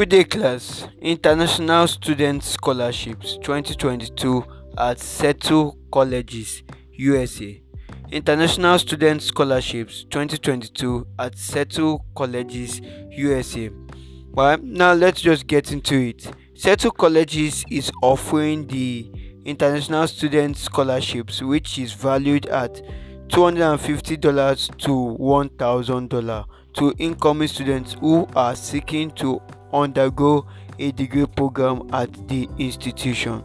Good class. International Student Scholarships 2022 at Seattle Colleges, USA. International Student Scholarships 2022 at Seattle Colleges, USA. Well, now let's just get into it. Seattle Colleges is offering the International Student Scholarships, which is valued at $250 to $1,000 to incoming students who are seeking to undergo a degree program at the institution.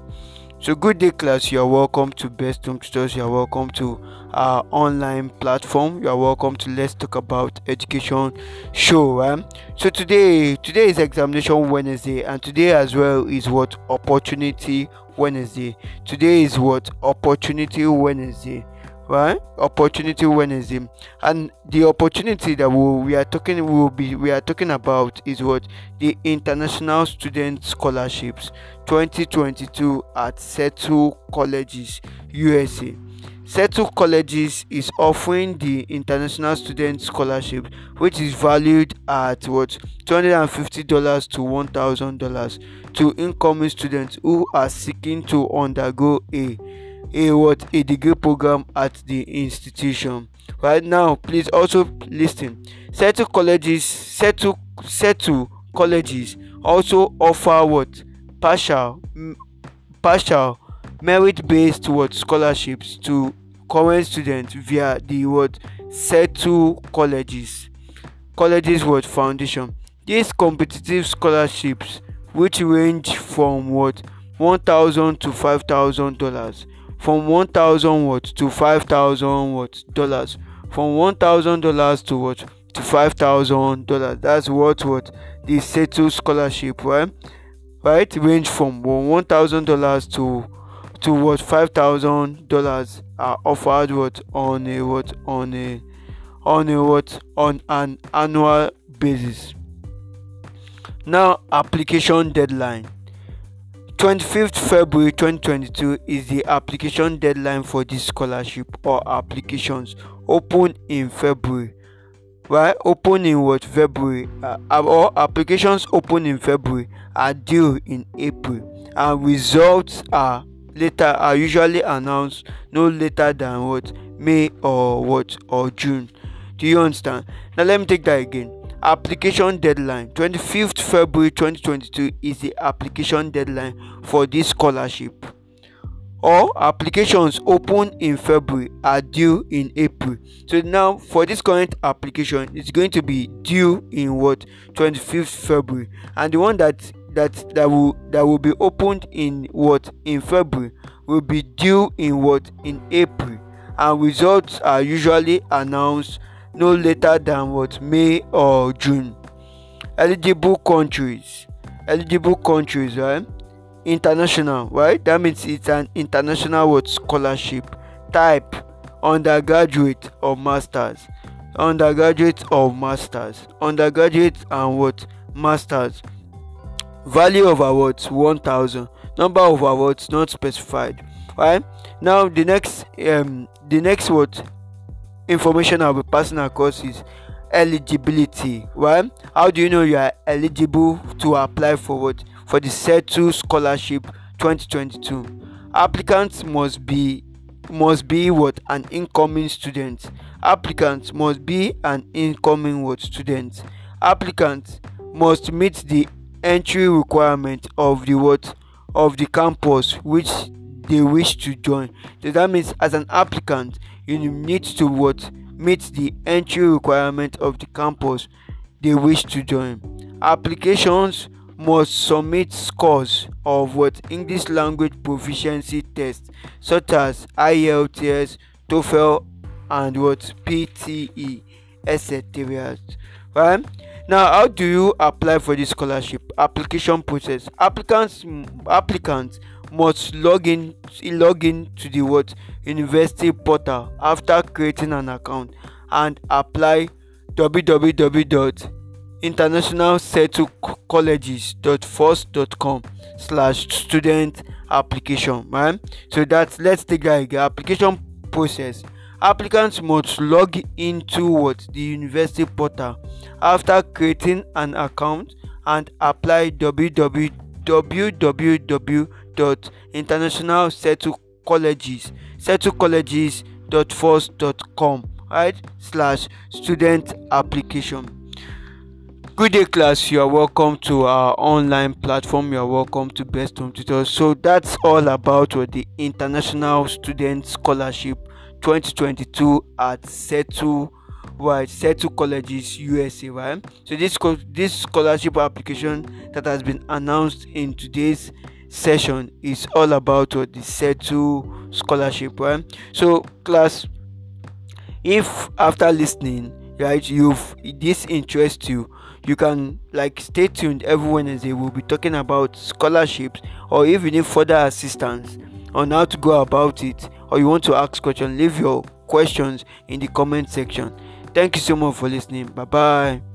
So, good day, class. You are welcome to Best Home Tutors. You are welcome to our online platform. You are welcome to Let's Talk About Education show. Right? So today, today is Examination Wednesday, and today as well is what Opportunity Wednesday. Today is what Opportunity Wednesday right? Opportunity wednesday and the opportunity that we, we are talking will be we are talking about is what? The international student scholarships 2022 at Seattle colleges usa Seattle colleges is offering the international student scholarship which is valued at what? $250 to $1000 to incoming students who are seeking to undergo a a what? A degree program at the institution. Right now please also listen. Seattle colleges Seattle Seattle colleges also offer what? Partial partial merit-based what? Scholarships to current students via the what? Seattle colleges. Colleges what? Foundation. These competitive scholarships which range from what? One thousand to five thousand dollars from one thousand what to five thousand what dollars. From one thousand dollars to what? To five thousand dollars. That's what what? The Seattle scholarship right? Right? Range from one thousand dollars to to what? five thousand dollars are offered what? On a what? On a on a what? On an annual basis. Now application deadline 25th February 2022 is the application deadline for this scholarship or applications. Open in February. Right open in what? February. Uh, applications open in February are due in April and results are later are usually announced no later than what? May or what? Or June. Do you understand? Now let me take that again application deadline 25th february 2022 is the application deadline for this scholarship. All applications open in february are due in april. So now for this current application it's going to be due in what? 25th february. And the one that that that will that will be opened in what? In february will be due in what? In april. And results are usually announced no later than what May or June. Eligible countries, eligible countries, right? International, right? That means it's an international what scholarship type undergraduate or masters undergraduate or masters undergraduate and what masters value of awards 1000 number of awards not specified right now the next um the next what information I'll be passing across is eligibility. Right? How do you know you are eligible to apply for what? For the Seattle Scholarship 2022. Applicants must be must be what an incoming student. Applicants must be an incoming what student. Applicants must meet the entry requirement of the what of the campus which they wish to join. So that means as an applicant, you need to what meet the entry requirement of the campus they wish to join. Applications must submit scores of what English language proficiency tests such as IELTS, TOEFL, and what PTE, etc. Right? Now, how do you apply for this scholarship? Application process. Applicants applicants must log in log in to the what? University portal after creating an account and apply www.internationalsettlecolleges.first.com slash student application right? So that's let's take that again application process. Applicants must log into what? The university portal after creating an account and apply www.internationalsettlecolleges right slash student application. Good day class. You are welcome to our online platform. You are welcome to best home tutors. So that's all about the international student scholarship 2022 at Seattle right Seattle colleges usa right? So this this scholarship application that has been announced in today's session is all about what the Seattle scholarship right so class if after listening right you've this interests you you can like stay tuned every wednesday. We'll be talking about scholarships or if you need further assistance on how to go about it. Or you want to ask questions leave your questions in the comment section. Thank you so much for listening. Bye bye